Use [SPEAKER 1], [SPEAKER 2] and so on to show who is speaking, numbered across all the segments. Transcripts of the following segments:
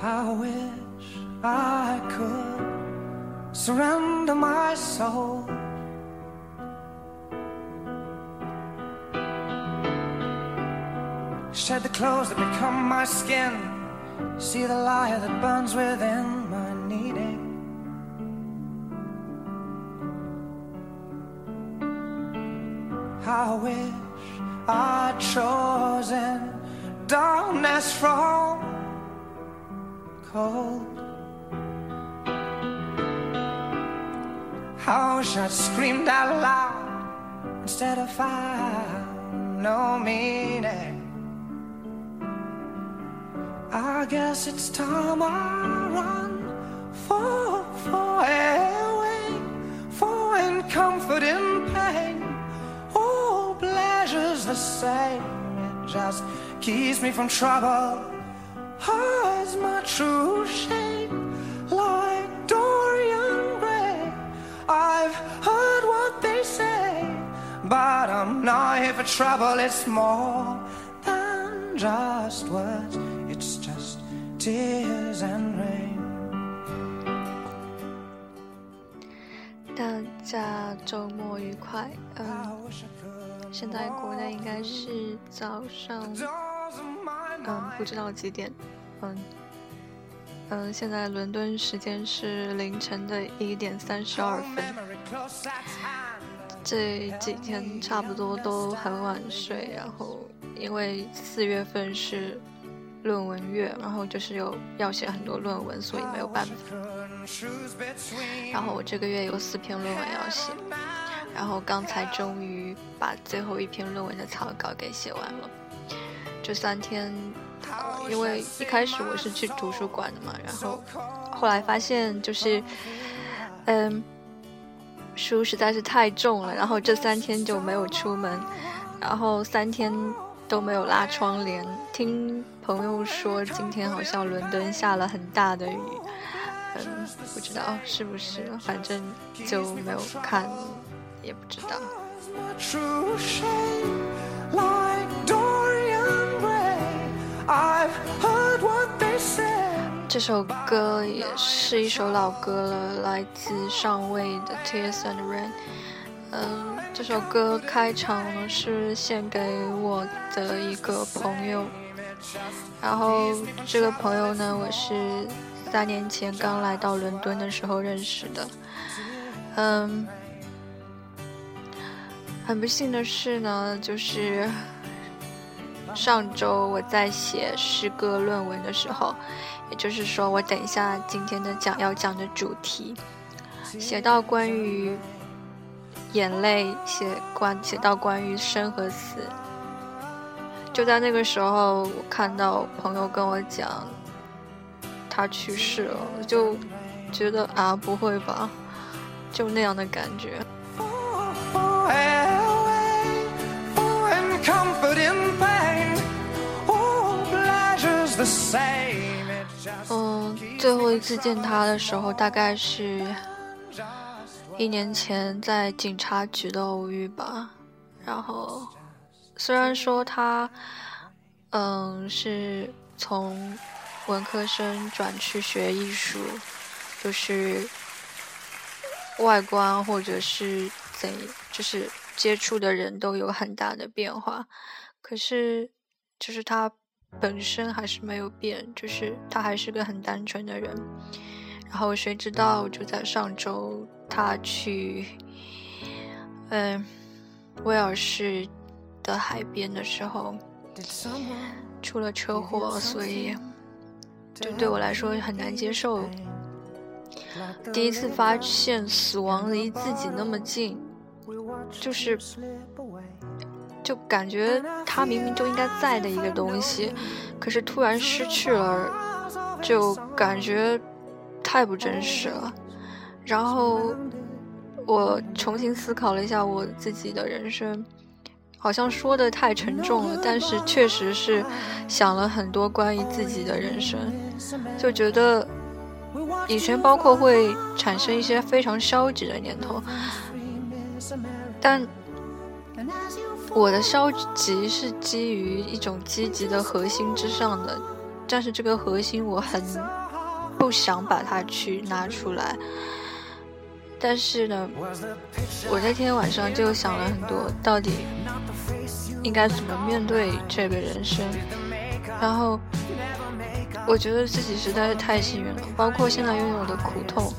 [SPEAKER 1] I wish I could surrender my soul. Clothes that become my skin. See the light that burns within my needing. I wish I'd chosen darkness from cold. I wish I'd screamed out loud instead of found no meaning. Guess it's time I run for for away, find comfort in pain. All pleasure's the same, it just keeps me from trouble hides my true shape like Dorian Gray. I've heard what they say, but I'm not here for trouble. It's more than just words, tears and rain.
[SPEAKER 2] 大家周末愉快。嗯，现在国内应该是早上，嗯，不知道几点。嗯嗯，现在伦敦时间是凌晨的一点三十二分。这几天差不多都很晚睡，然后因为四月份是论文月，然后就是有要写很多论文，所以没有办法。然后我这个月有四篇论文要写，然后刚才终于把最后一篇论文的草稿给写完了。这三天，因为一开始我是去图书馆的嘛，然后后来发现就是，嗯。书实在是太重了，然后这三天就没有出门，然后三天都没有拉窗帘。听朋友说，今天好像伦敦下了很大的雨，嗯，不知道是不是，反正就没有看，也不知道。这首歌也是一首老歌了，来自上位的《Tears and Rain》。嗯，这首歌开场呢是献给我的一个朋友，然后这个朋友呢，我是三年前刚来到伦敦的时候认识的。嗯，很不幸的是呢，就是上周我在写诗歌论文的时候。也就是说，我等一下今天的讲要讲的主题，写到关于眼泪，写关写到关于生和死。就在那个时候，我看到朋友跟我讲他去世了，就觉得啊，不会吧，就那样的感觉。嗯，最后一次见他的时候，大概是一年前在警察局的偶遇吧。然后，虽然说他，嗯，是从文科生转去学艺术，就是外观或者是怎，就是接触的人都有很大的变化。可是，就是他。本身还是没有变，就是他还是个很单纯的人。然后谁知道就在上周，他去，嗯，威尔士的海边的时候出了车祸，所以就对我来说很难接受。第一次发现死亡离自己那么近，就是。就感觉他明明就应该在的一个东西，可是突然失去了，就感觉太不真实了。然后我重新思考了一下我自己的人生，好像说的太沉重了，但是确实是想了很多关于自己的人生，就觉得以前包括会产生一些非常消极的念头，但我的消极是基于一种积极的核心之上的，但是这个核心我很不想把它去拿出来。但是呢，我那天晚上就想了很多，到底应该怎么面对这个人生。然后，我觉得自己实在是太幸运了，包括现在拥有的苦痛。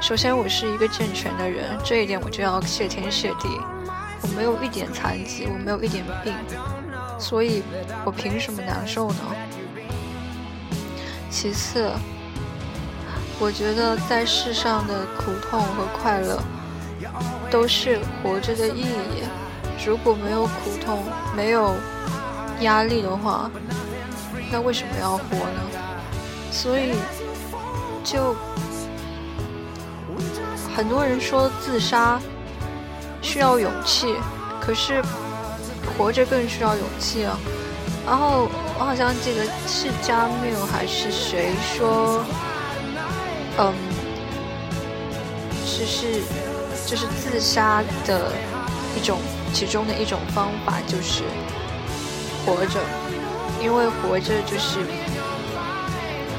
[SPEAKER 2] 首先，我是一个健全的人，这一点我就要谢天谢地。我没有一点残疾，我没有一点病，所以我凭什么难受呢？其次。我觉得在世上的苦痛和快乐，都是活着的意义。如果没有苦痛，没有压力的话，那为什么要活呢？所以，就很多人说自杀需要勇气，可是活着更需要勇气啊。然后我好像记得是加缪还是谁说。嗯，是是，就是自杀的一种，其中的一种方法就是活着，因为活着就是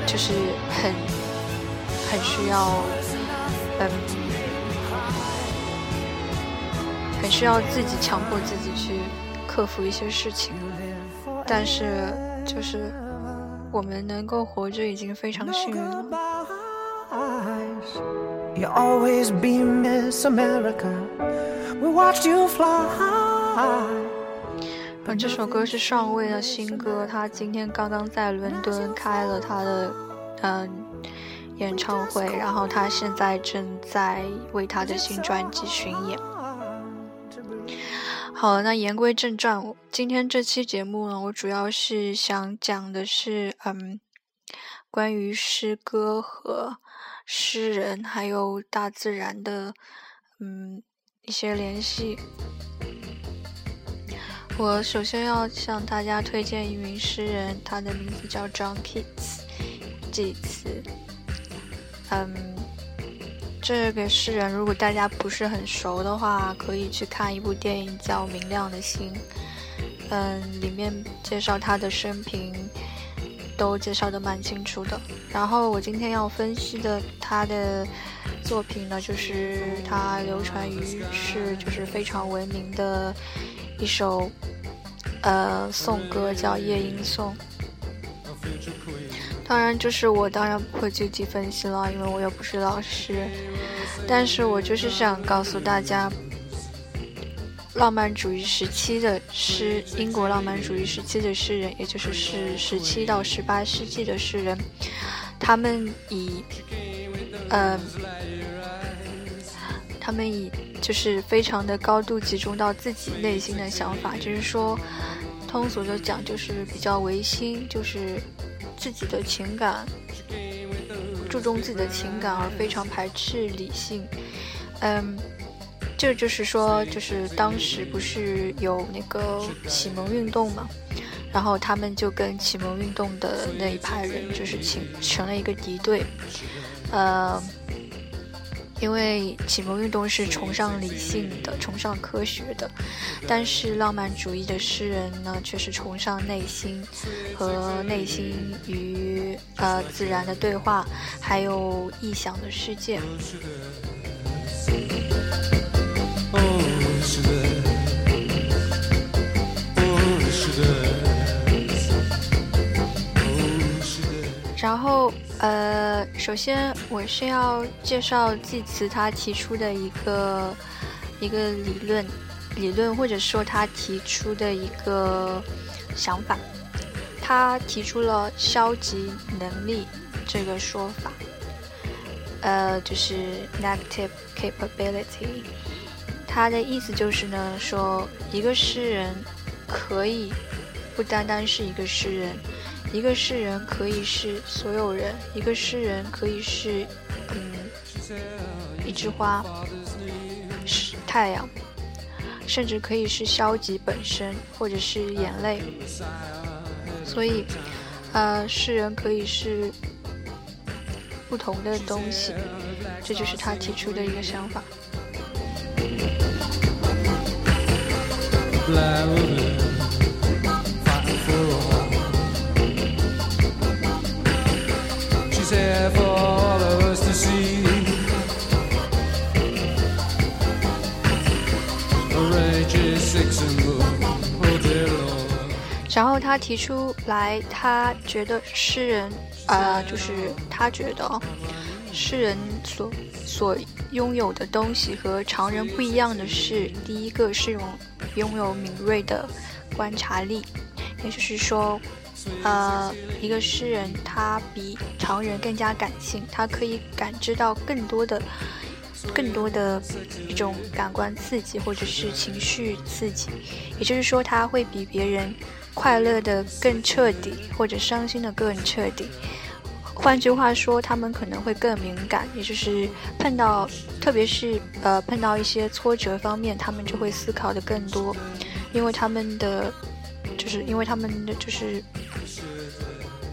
[SPEAKER 2] 就是很很需要，嗯，很需要自己强迫自己去克服一些事情，但是就是我们能够活着已经非常幸运了。You always be Miss America. We watched you fly. 嗯，这首歌是上位的新歌，他今天刚刚在伦敦开了他的嗯演唱会，然后他现在正在为他的新专辑巡演。好，那言归正传，今天这期节目呢，我主要是想讲的是嗯关于诗歌和。诗人还有大自然的，嗯，一些联系。我首先要向大家推荐一名诗人，他的名字叫 John Keats，记词。嗯，这个诗人如果大家不是很熟的话，可以去看一部电影叫《明亮的心》。嗯，里面介绍他的生平。都介绍的蛮清楚的。然后我今天要分析的他的作品呢，就是他流传于世，就是非常闻名的一首呃颂歌，叫《夜莺颂》。当然，就是我当然不会具体分析了，因为我又不是老师。但是我就是想告诉大家。浪漫主义时期的诗，英国浪漫主义时期的诗人，也就是是十七到十八世纪的诗人，他们以，呃，他们以就是非常的高度集中到自己内心的想法，就是说，通俗的讲，就是比较唯心，就是自己的情感，注重自己的情感，而非常排斥理性，嗯。这就是说，就是当时不是有那个启蒙运动嘛，然后他们就跟启蒙运动的那一派人就是成成了一个敌对，呃，因为启蒙运动是崇尚理性的，崇尚科学的，但是浪漫主义的诗人呢，却是崇尚内心和内心与呃自然的对话，还有臆想的世界。然后，呃，首先我是要介绍济慈他提出的一个一个理论，理论或者说他提出的一个想法，他提出了消极能力这个说法，呃，就是 negative capability。他的意思就是呢，说一个诗人可以不单单是一个诗人，一个诗人可以是所有人，一个诗人可以是嗯一枝花，是太阳，甚至可以是消极本身，或者是眼泪。所以，呃，诗人可以是不同的东西，这就是他提出的一个想法。然后他提出来，他觉得诗人，呃，就是他觉得，诗人所所拥有的东西和常人不一样的是，第一个是拥拥有敏锐的观察力，也就是说，呃，一个诗人他比常人更加感性，他可以感知到更多的。更多的一种感官刺激，或者是情绪刺激，也就是说，他会比别人快乐的更彻底，或者伤心的更彻底。换句话说，他们可能会更敏感，也就是碰到，特别是呃碰到一些挫折方面，他们就会思考的更多，因为他们的，就是因为他们的就是。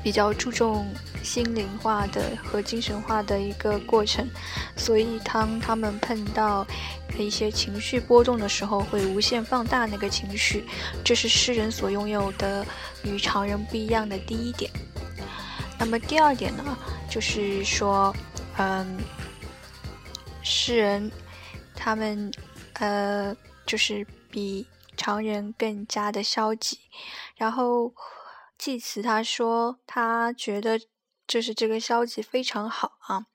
[SPEAKER 2] 比较注重心灵化的和精神化的一个过程，所以当他们碰到一些情绪波动的时候，会无限放大那个情绪。这是诗人所拥有的与常人不一样的第一点。那么第二点呢，就是说，嗯，诗人他们呃，就是比常人更加的消极，然后。祭词他说，他觉得就是这个消极非常好啊，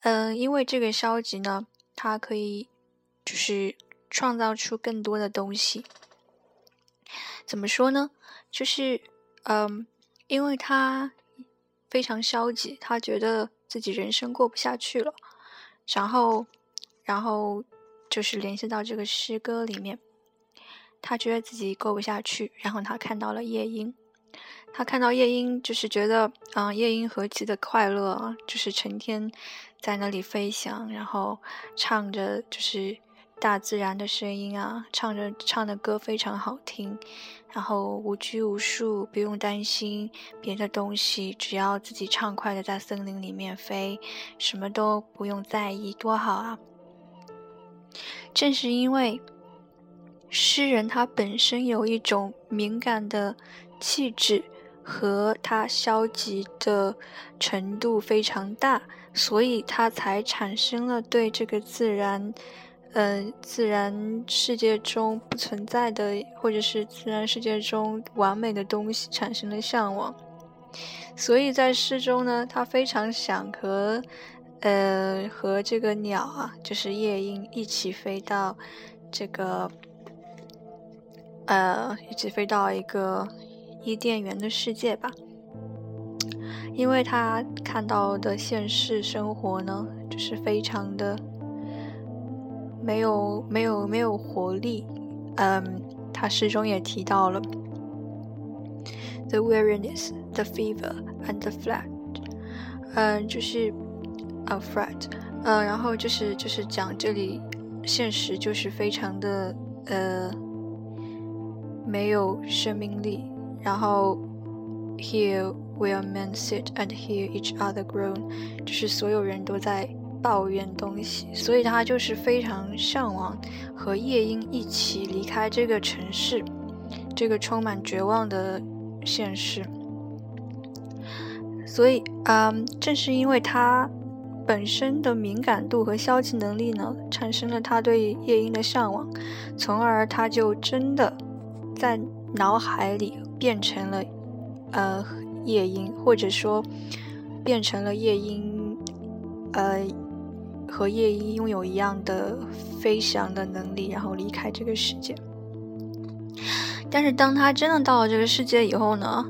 [SPEAKER 2] 嗯，因为这个消极呢，它可以就是创造出更多的东西。怎么说呢？就是嗯，因为他非常消极，他觉得自己人生过不下去了，然后，然后就是联系到这个诗歌里面，他觉得自己过不下去，然后他看到了夜莺。他看到夜莺，就是觉得，嗯，夜莺何其的快乐，就是成天在那里飞翔，然后唱着就是大自然的声音啊，唱着唱的歌非常好听，然后无拘无束，不用担心别的东西，只要自己畅快的在森林里面飞，什么都不用在意，多好啊！正是因为诗人他本身有一种敏感的气质。和他消极的程度非常大，所以他才产生了对这个自然，呃，自然世界中不存在的，或者是自然世界中完美的东西产生了向往。所以在诗中呢，他非常想和，呃，和这个鸟啊，就是夜莺一起飞到这个，呃，一起飞到一个。伊甸园的世界吧，因为他看到的现实生活呢，就是非常的没有没有没有活力。嗯，他诗中也提到了 the weariness, the fever and the flat。嗯，就是啊 flat。嗯，然后就是就是讲这里现实就是非常的呃没有生命力。然后，here where men sit and hear each other groan，就是所有人都在 抱怨东西，所以他就是非常向往和夜莺一起离开这个城市，这个充满绝望的现实。所以，嗯，正是因为他本身的敏感度和消极能力呢，产生了他对夜莺的向往，从而他就真的在脑海里。变成了，呃，夜莺，或者说变成了夜莺，呃，和夜莺拥有一样的飞翔的能力，然后离开这个世界。但是当他真的到了这个世界以后呢，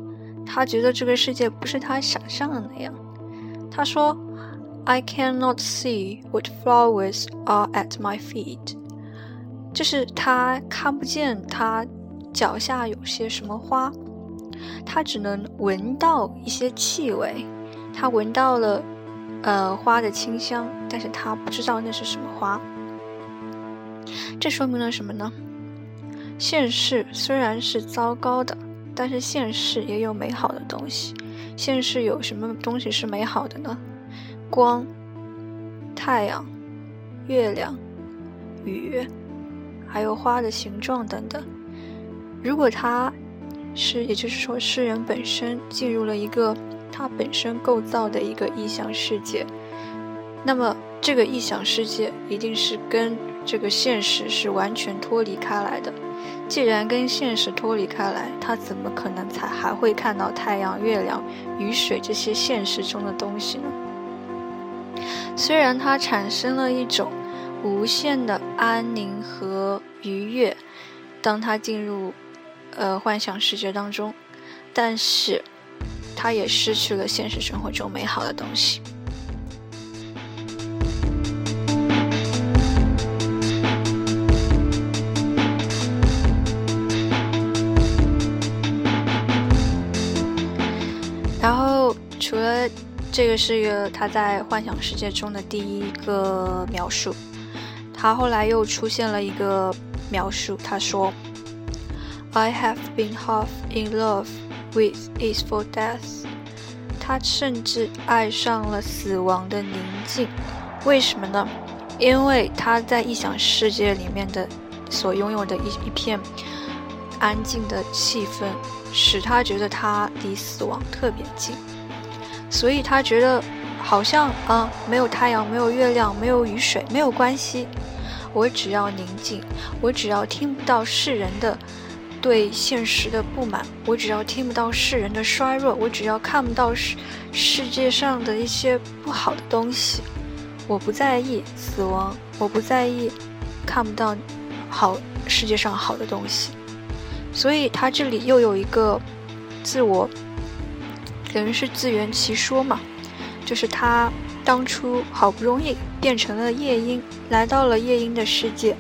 [SPEAKER 2] 他觉得这个世界不是他想象的那样。他说：“I cannot see what flowers are at my feet。”就是他看不见他。脚下有些什么花，他只能闻到一些气味。他闻到了，呃，花的清香，但是他不知道那是什么花。这说明了什么呢？现世虽然是糟糕的，但是现世也有美好的东西。现世有什么东西是美好的呢？光、太阳、月亮、雨，还有花的形状等等。如果他是，也就是说，诗人本身进入了一个它本身构造的一个意象世界，那么这个意象世界一定是跟这个现实是完全脱离开来的。既然跟现实脱离开来，他怎么可能才还会看到太阳、月亮、雨水这些现实中的东西呢？虽然它产生了一种无限的安宁和愉悦，当他进入呃幻想世界当中，但是他也失去了现实生活中美好的东西。然后，除了这个是一个他在幻想世界中的第一个描述，他后来又出现了一个描述，他说：“I have been half in love with is for death。”他甚至爱上了死亡的宁静，为什么呢？因为他在臆想世界里面的所拥有的一一片安静的气氛。使他觉得他离死亡特别近，所以他觉得好像啊，没有太阳，没有月亮，没有雨水，没有关系。我只要宁静，我只要听不到世人的对现实的不满，我只要听不到世人的衰弱，我只要看不到世世界上的一些不好的东西，我不在意死亡，我不在意看不到好世界上好的东西。所以他这里又有一个自我，等于是自圆其说嘛，就是他当初好不容易变成了夜莺，来到了夜莺的世界，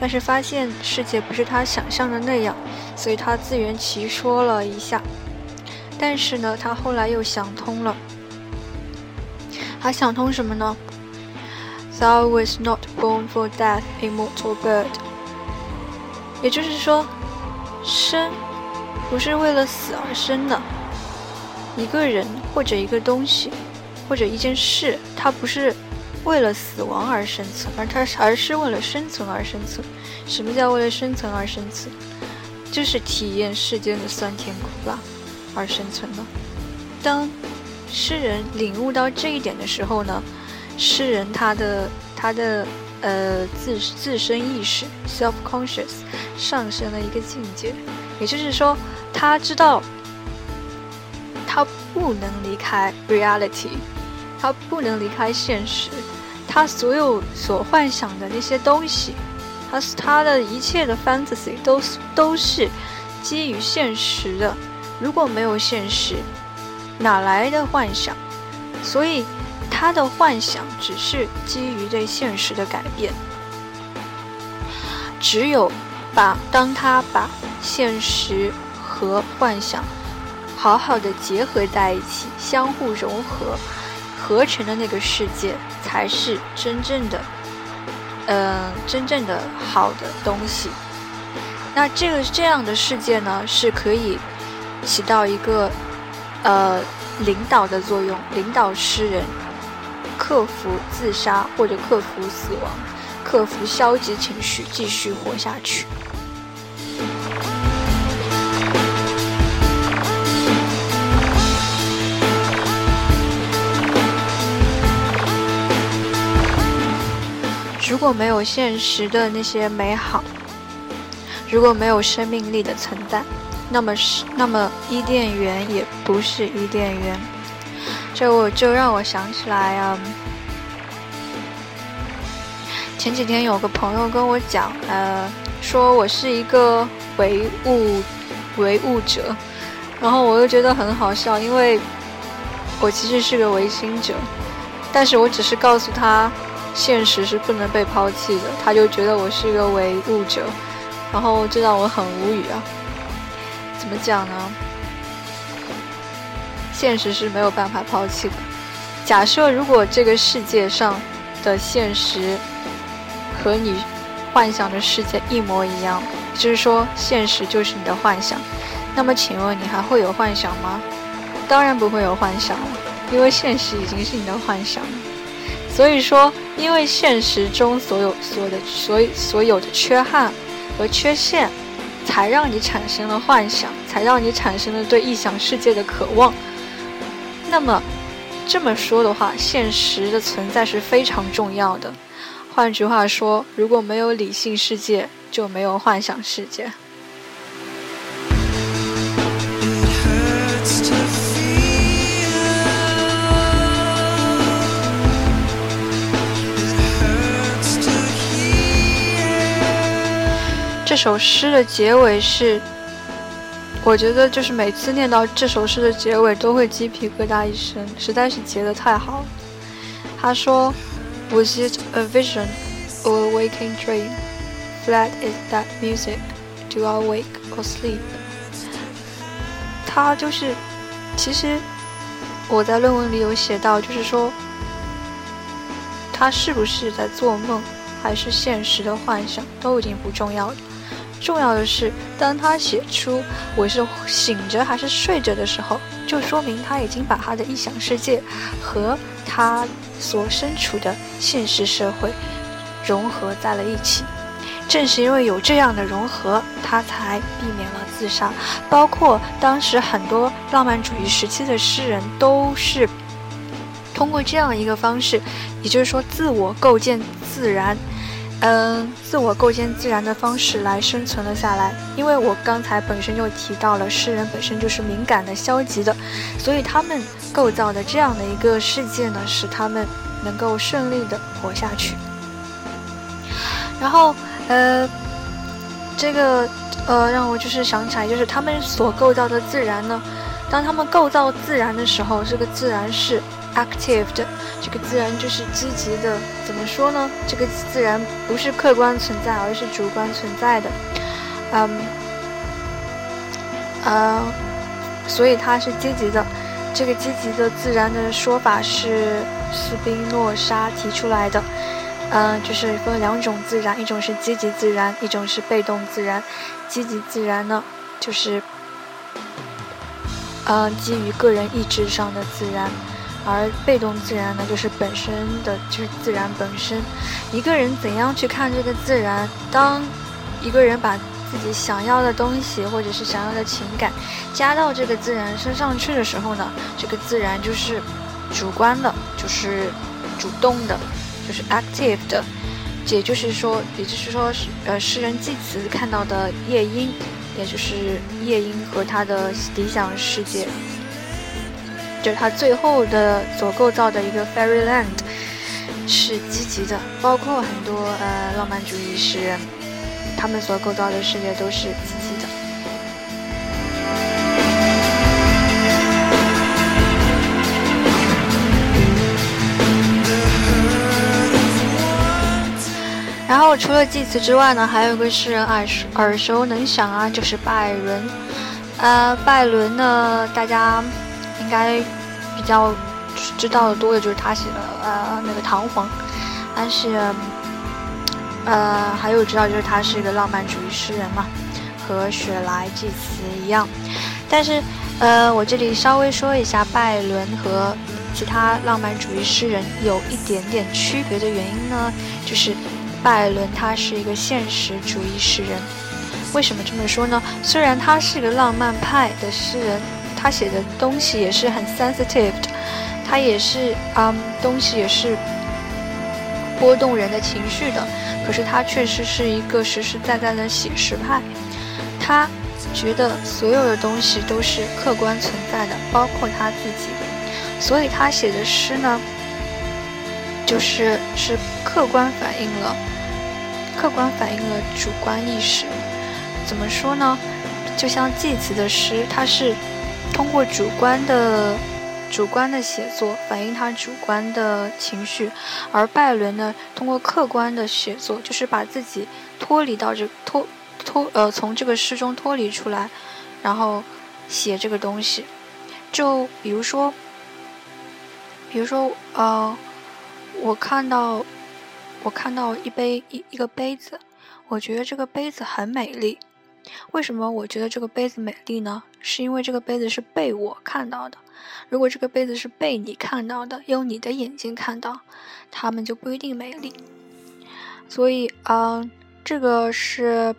[SPEAKER 2] 但是发现世界不是他想象的那样，所以他自圆其说了一下。但是呢，他后来又想通了，他想通什么呢？Thou was not born for death, immortal bird。也就是说。生不是为了死而生的，一个人或者一个东西或者一件事，它不是为了死亡而生存，而他而是为了生存而生存。什么叫为了生存而生存？就是体验世间的酸甜苦辣而生存的。当诗人领悟到这一点的时候呢，诗人他的他的。呃，自自身意识 （self conscious） 上升了一个境界，也就是说，他知道他不能离开 reality，他不能离开现实，他所有所幻想的那些东西，他他的一切的 fantasy 都是都是基于现实的。如果没有现实，哪来的幻想？所以。他的幻想只是基于对现实的改变。只有把当他把现实和幻想好好的结合在一起，相互融合合成的那个世界，才是真正的，嗯，真正的好的东西。那这个这样的世界呢，是可以起到一个呃领导的作用，领导诗人。克服自杀或者克服死亡，克服消极情绪，继续活下去。如果没有现实的那些美好，如果没有生命力的存在，那么是那么伊甸园也不是伊甸园。这我就让我想起来啊，前几天有个朋友跟我讲，呃，说我是一个唯物唯物者，然后我又觉得很好笑，因为我其实是个唯心者，但是我只是告诉他现实是不能被抛弃的，他就觉得我是一个唯物者，然后这让我很无语啊，怎么讲呢？现实是没有办法抛弃的。假设如果这个世界上的现实和你幻想的世界一模一样，就是说现实就是你的幻想。那么请问你还会有幻想吗？当然不会有幻想了，因为现实已经是你的幻想。所以说，因为现实中所有所有的所所有的缺憾和缺陷，才让你产生了幻想，才让你产生了对异想世界的渴望。那么，这么说的话，现实的存在是非常重要的。换句话说，如果没有理性世界，就没有幻想世界。这首诗的结尾是，我觉得就是每次念到这首诗的结尾都会鸡皮疙瘩一身，实在是结得太好了。他说：“Was it a vision or a waking dream? Flat is that music. Do I wake or sleep？” 他就是，其实我在论文里有写到，就是说，他是不是在做梦，还是现实的幻想，都已经不重要了。重要的是，当他写出我是醒着还是睡着的时候，就说明他已经把他的臆想世界和他所身处的现实社会融合在了一起。正是因为有这样的融合，他才避免了自杀。包括当时很多浪漫主义时期的诗人，都是通过这样一个方式，也就是说自我构建自然。嗯，自我构建自然的方式来生存了下来。因为我刚才本身就提到了，诗人本身就是敏感的、消极的，所以他们构造的这样的一个世界呢，使他们能够顺利的活下去。然后，呃，这个，呃，让我就是想起来，就是他们所构造的自然呢，当他们构造自然的时候，这个自然是。Active 的这个自然就是积极的，怎么说呢？这个自然不是客观存在，而是主观存在的。嗯，呃，所以它是积极的。这个积极的自然的说法是斯宾诺莎提出来的。嗯，就是分两种自然，一种是积极自然，一种是被动自然。积极自然呢，就是嗯基于个人意志上的自然。而被动自然呢，就是本身的就是自然本身。一个人怎样去看这个自然？当一个人把自己想要的东西或者是想要的情感加到这个自然身上去的时候呢，这个自然就是主观的，就是主动的，就是 active 的。也就是说，也就是说，呃，诗人祭词看到的夜莺，也就是夜莺和他的理想世界。就是他最后的所构造的一个 fairyland 是积极的，包括很多呃浪漫主义诗人，他们所构造的世界都是积极的。然后除了祭词之外呢，还有一个诗人耳耳熟能详啊，就是拜伦。呃，拜伦呢，大家。应该比较知道的多的就是他写的呃那个《唐璜》，但是呃还有知道就是他是一个浪漫主义诗人嘛，和雪莱祭词一样。但是呃我这里稍微说一下，拜伦和其他浪漫主义诗人有一点点区别的原因呢，就是拜伦他是一个现实主义诗人。为什么这么说呢？虽然他是个浪漫派的诗人。他写的东西也是很 sensitive 的，他也是嗯，东西也是波动人的情绪的。可是他确实是一个实实在在的写实派，他觉得所有的东西都是客观存在的，包括他自己。所以他写的诗呢，就是是客观反映了，客观反映了主观意识。怎么说呢？就像祭词的诗，它是。通过主观的、主观的写作反映他主观的情绪，而拜伦呢，通过客观的写作，就是把自己脱离到这脱脱呃从这个诗中脱离出来，然后写这个东西。就比如说，比如说呃，我看到我看到一杯一一个杯子，我觉得这个杯子很美丽。为什么我觉得这个杯子美丽呢？是因为这个杯子是被我看到的。如果这个杯子是被你看到的，用你的眼睛看到，它们就不一定美丽。所以嗯，这个是，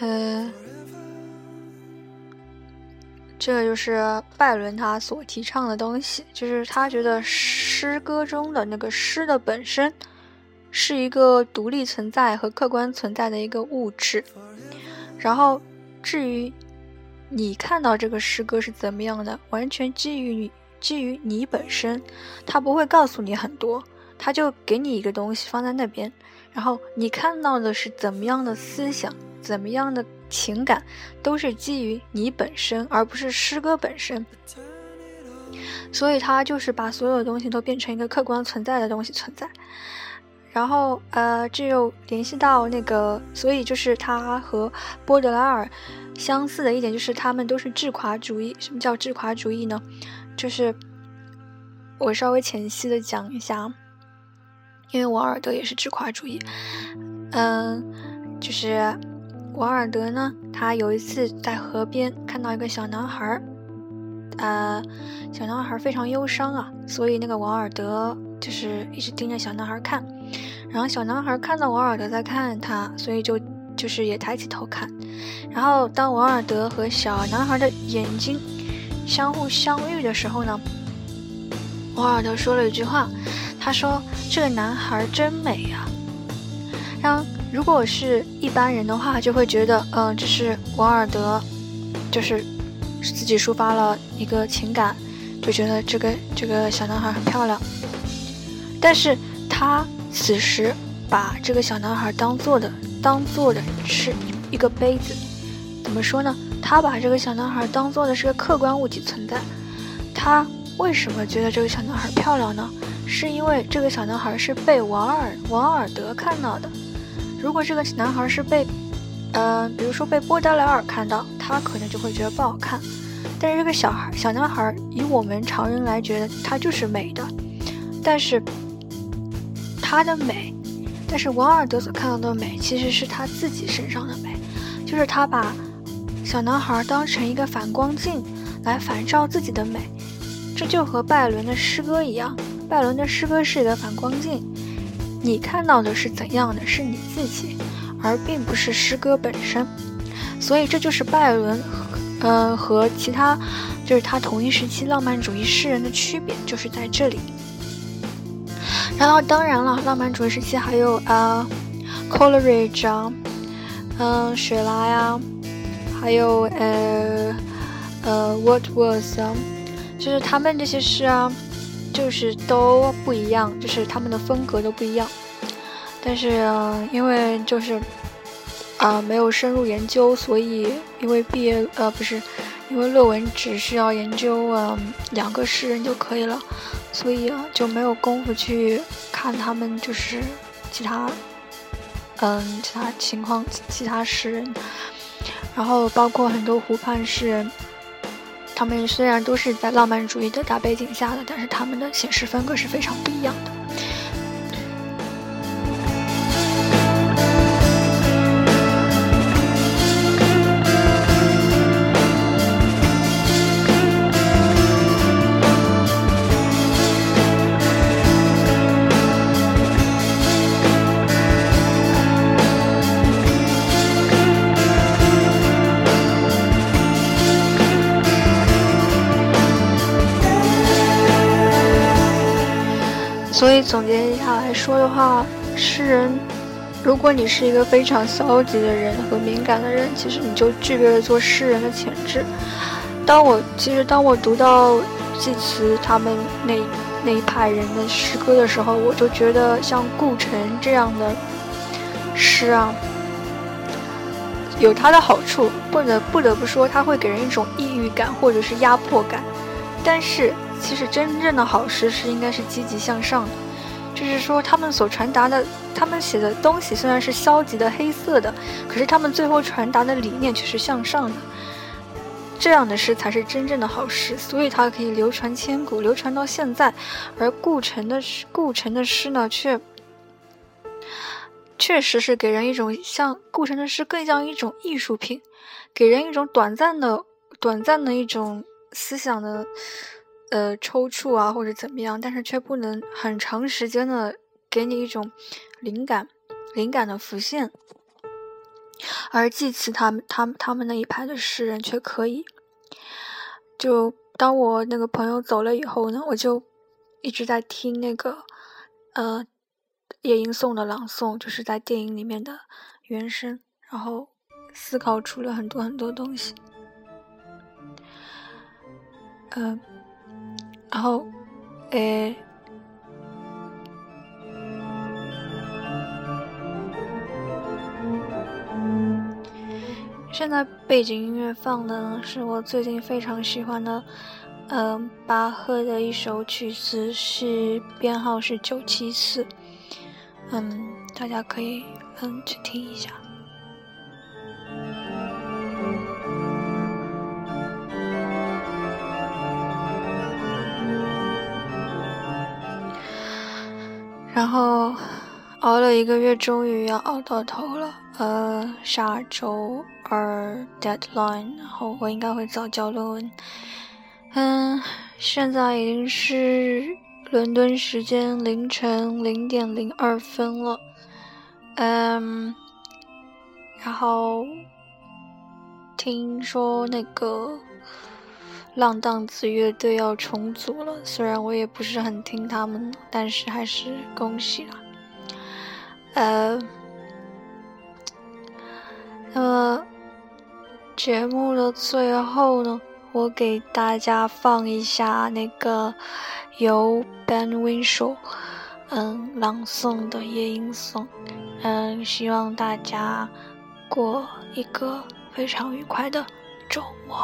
[SPEAKER 2] 嗯，这个就是拜伦他所提倡的东西，就是他觉得诗歌中的那个诗的本身。是一个独立存在和客观存在的一个物质，然后至于你看到这个诗歌是怎么样的，完全基于你基于你本身，他不会告诉你很多，他就给你一个东西放在那边，然后你看到的是怎么样的思想，怎么样的情感，都是基于你本身，而不是诗歌本身，所以他就是把所有东西都变成一个客观存在的东西存在。然后，呃，这又联系到那个，所以就是他和波德莱尔相似的一点，就是他们都是质夸主义。什么叫质夸主义呢？就是我稍微浅析的讲一下，因为王尔德也是质夸主义。嗯，就是王尔德呢，他有一次在河边看到一个小男孩儿，呃，小男孩非常忧伤啊，所以那个王尔德就是一直盯着小男孩看。然后小男孩看到王尔德在看他，所以就就是也抬起头看。然后当王尔德和小男孩的眼睛相互相遇的时候呢，王尔德说了一句话，他说：“这个男孩真美呀。”然后如果是一般人的话，就会觉得，嗯，这是王尔德，就是自己抒发了一个情感，就觉得这个这个小男孩很漂亮。但是他。此时，把这个小男孩当做的，当做的是一个杯子。怎么说呢？他把这个小男孩当做的是个客观物体存在。他为什么觉得这个小男孩漂亮呢？是因为这个小男孩是被王尔王尔德看到的。如果这个男孩是被，呃，比如说被波德莱尔看到，他可能就会觉得不好看。但是这个小孩小男孩，以我们常人来觉得他就是美的，但是。他的美，但是王尔德所看到的美其实是他自己身上的美，就是他把小男孩当成一个反光镜来反照自己的美，这就和拜伦的诗歌一样，拜伦的诗歌是一个反光镜，你看到的是怎样的，是你自己，而并不是诗歌本身，所以这就是拜伦，呃和其他就是他同一时期浪漫主义诗人的区别，就是在这里。然后当然了，浪漫主义时期还有啊，Coleridge 啊，嗯，雪莱呀，还有呃呃，Wordsworth 啊，就是他们这些诗啊，就是都不一样，就是他们的风格都不一样。但是因为就是啊没有深入研究，所以因为毕业呃不是，因为论文只需要研究嗯两个诗人就可以了。所以啊，就没有功夫去看他们，就是其他，嗯，其他情况，其他诗人，然后包括很多湖畔诗人，他们虽然都是在浪漫主义的大背景下的，但是他们的写诗风格是非常不一样的。所以总结一下来说的话，诗人，如果你是一个非常消极的人和敏感的人，其实你就具备了做诗人的潜质。当我其实当我读到季慈他们那那一派人的诗歌的时候，我就觉得像顾城这样的诗啊，有它的好处，不得不得不说，它会给人一种抑郁感或者是压迫感，但是。其实真正的好诗是应该是积极向上的，就是说他们所传达的，他们写的东西虽然是消极的、黑色的，可是他们最后传达的理念却是向上的。这样的诗才是真正的好诗，所以它可以流传千古，流传到现在。而顾城的顾城的诗呢，却确实是给人一种像顾城的诗更像一种艺术品，给人一种短暂的、短暂的一种思想的呃抽搐啊，或者怎么样，但是却不能很长时间的给你一种灵感、灵感的浮现。而祭词他们、他们、他们那一派的诗人却可以。就当我那个朋友走了以后呢，我就一直在听那个呃。夜莺颂的朗诵，就是在电影里面的原声，然后思考出了很多很多东西。嗯，然后，诶，现在背景音乐放的呢，是我最近非常喜欢的，嗯，巴赫的一首曲子，是编号是九七四。嗯，大家可以嗯去听一下。然后熬了一个月，终于要熬到头了。呃，下周二 deadline，然后我应该会早交论文。嗯，现在已经是。伦敦时间凌晨零点零二分了，嗯，然后听说那个浪荡子乐队要重组了，虽然我也不是很听他们，但是还是恭喜啦。呃，那么节目的最后呢，我给大家放一下那个。由 Ben Winshaw 嗯朗诵的夜莺颂，嗯，希望大家过一个非常愉快的周末。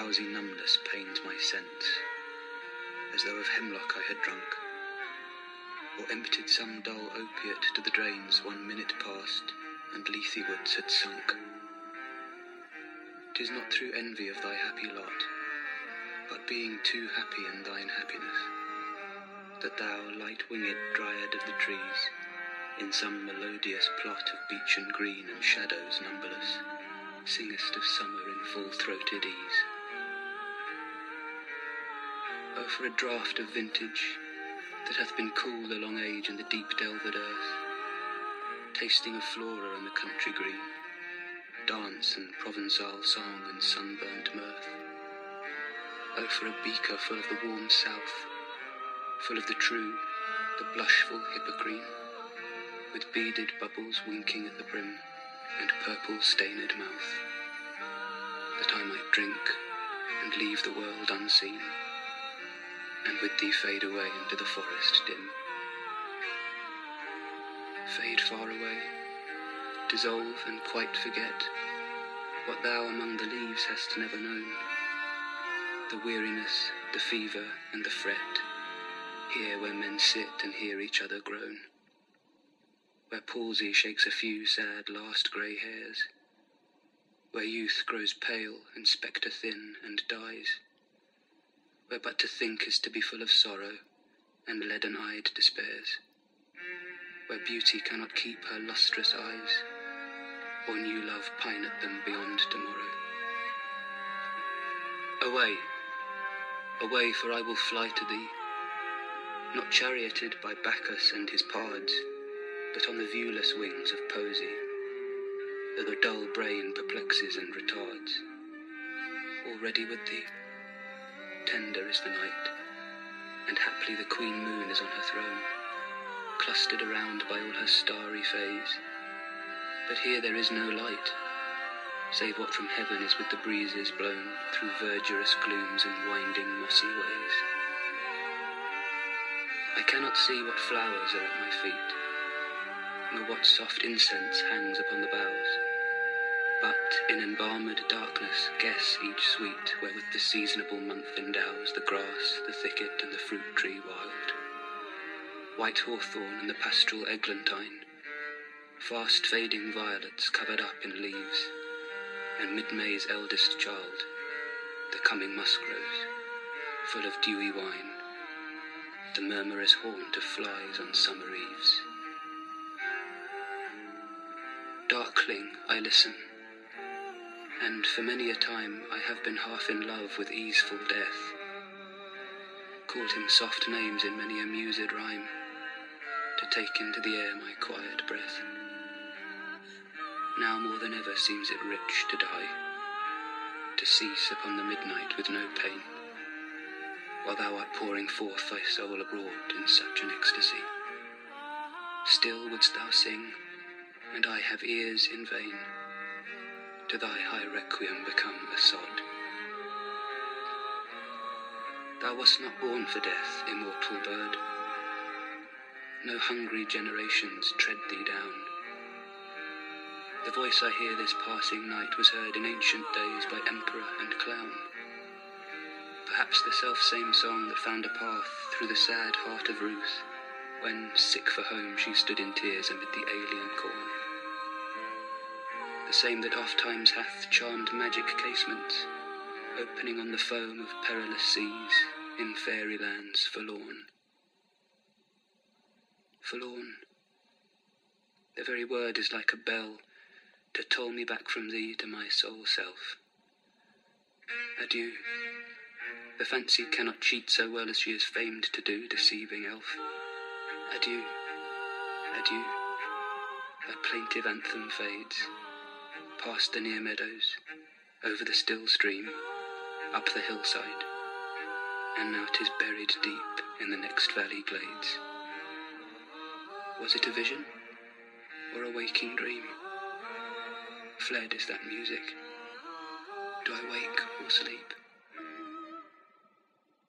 [SPEAKER 3] Drowsy numbness pains my sense, as though of hemlock I had drunk, or emptied some dull opiate to the drains one minute past, and Lethe woods had sunk. Tis not through envy of thy happy lot, but being too happy in thine happiness, that thou, light-winged dryad of the trees, in some melodious plot of beech and green and shadows numberless, singest of summer in full-throated ease. Oh, for a draught of vintage that hath been cool a long age in the deep delved earth, tasting of flora and the country green, dance and Provençal song and sunburnt mirth. Oh, for a beaker full of the warm south, full of the true, the blushful hippocrene, with beaded bubbles winking at the brim and purple stained mouth, that I might drink and leave the world unseen and with thee fade away into the forest dim. Fade far away, dissolve and quite forget what thou among the leaves hast never known. The weariness, the fever, and the fret, here where men sit and hear each other groan. Where palsy shakes a few sad last grey hairs, where youth grows pale and spectre thin and dies where but to think is to be full of sorrow, and leaden-eyed despairs, where beauty cannot keep her lustrous eyes, or new love pine at them beyond tomorrow. Away, away, for I will fly to thee, not charioted by Bacchus and his pards, but on the viewless wings of poesy, though the dull brain perplexes and retards. Already with thee, tender is the night, and haply the queen moon is on her throne, clustered around by all her starry fays. But here there is no light, save what from heaven is with the breezes blown through verdurous glooms and winding mossy ways. I cannot see what flowers are at my feet, nor what soft incense hangs upon the boughs, but in embalmed darkness guess each sweet wherewith the seasonable month endows the grass, the thicket, and the fruit tree wild. White hawthorn and the pastoral eglantine, fast fading violets covered up in leaves, and mid-May's eldest child, the coming musk rose, full of dewy wine, the murmurous haunt of flies on summer eves. Darkling I listen, and for many a time I have been half in love with easeful death, called him soft names in many a mused rhyme, to take into the air my quiet breath. Now more than ever seems it rich to die, to cease upon the midnight with no pain, while thou art pouring forth thy soul abroad in such an ecstasy. Still wouldst thou sing, and I have ears in vain, to thy high requiem become a sod. Thou wast not born for death, immortal bird. No hungry generations tread thee down. The voice I hear this passing night was heard in ancient days by emperor and clown. Perhaps the self same song that found a path through the sad heart of Ruth, when, sick for home, she stood in tears amid the alien corn. The same that oft times hath charmed magic casements, opening on the foam of perilous seas in fairy lands forlorn. Forlorn. The very word is like a bell to toll me back from thee to my soul self. Adieu. The fancy cannot cheat so well as she is famed to do, deceiving elf. Adieu. Adieu. Her plaintive anthem fades, past the near meadows, over the still stream, up the hillside, and now 'tis buried deep in the next valley glades. Was it a vision or a waking dream? Fled is that music. Do I wake or sleep?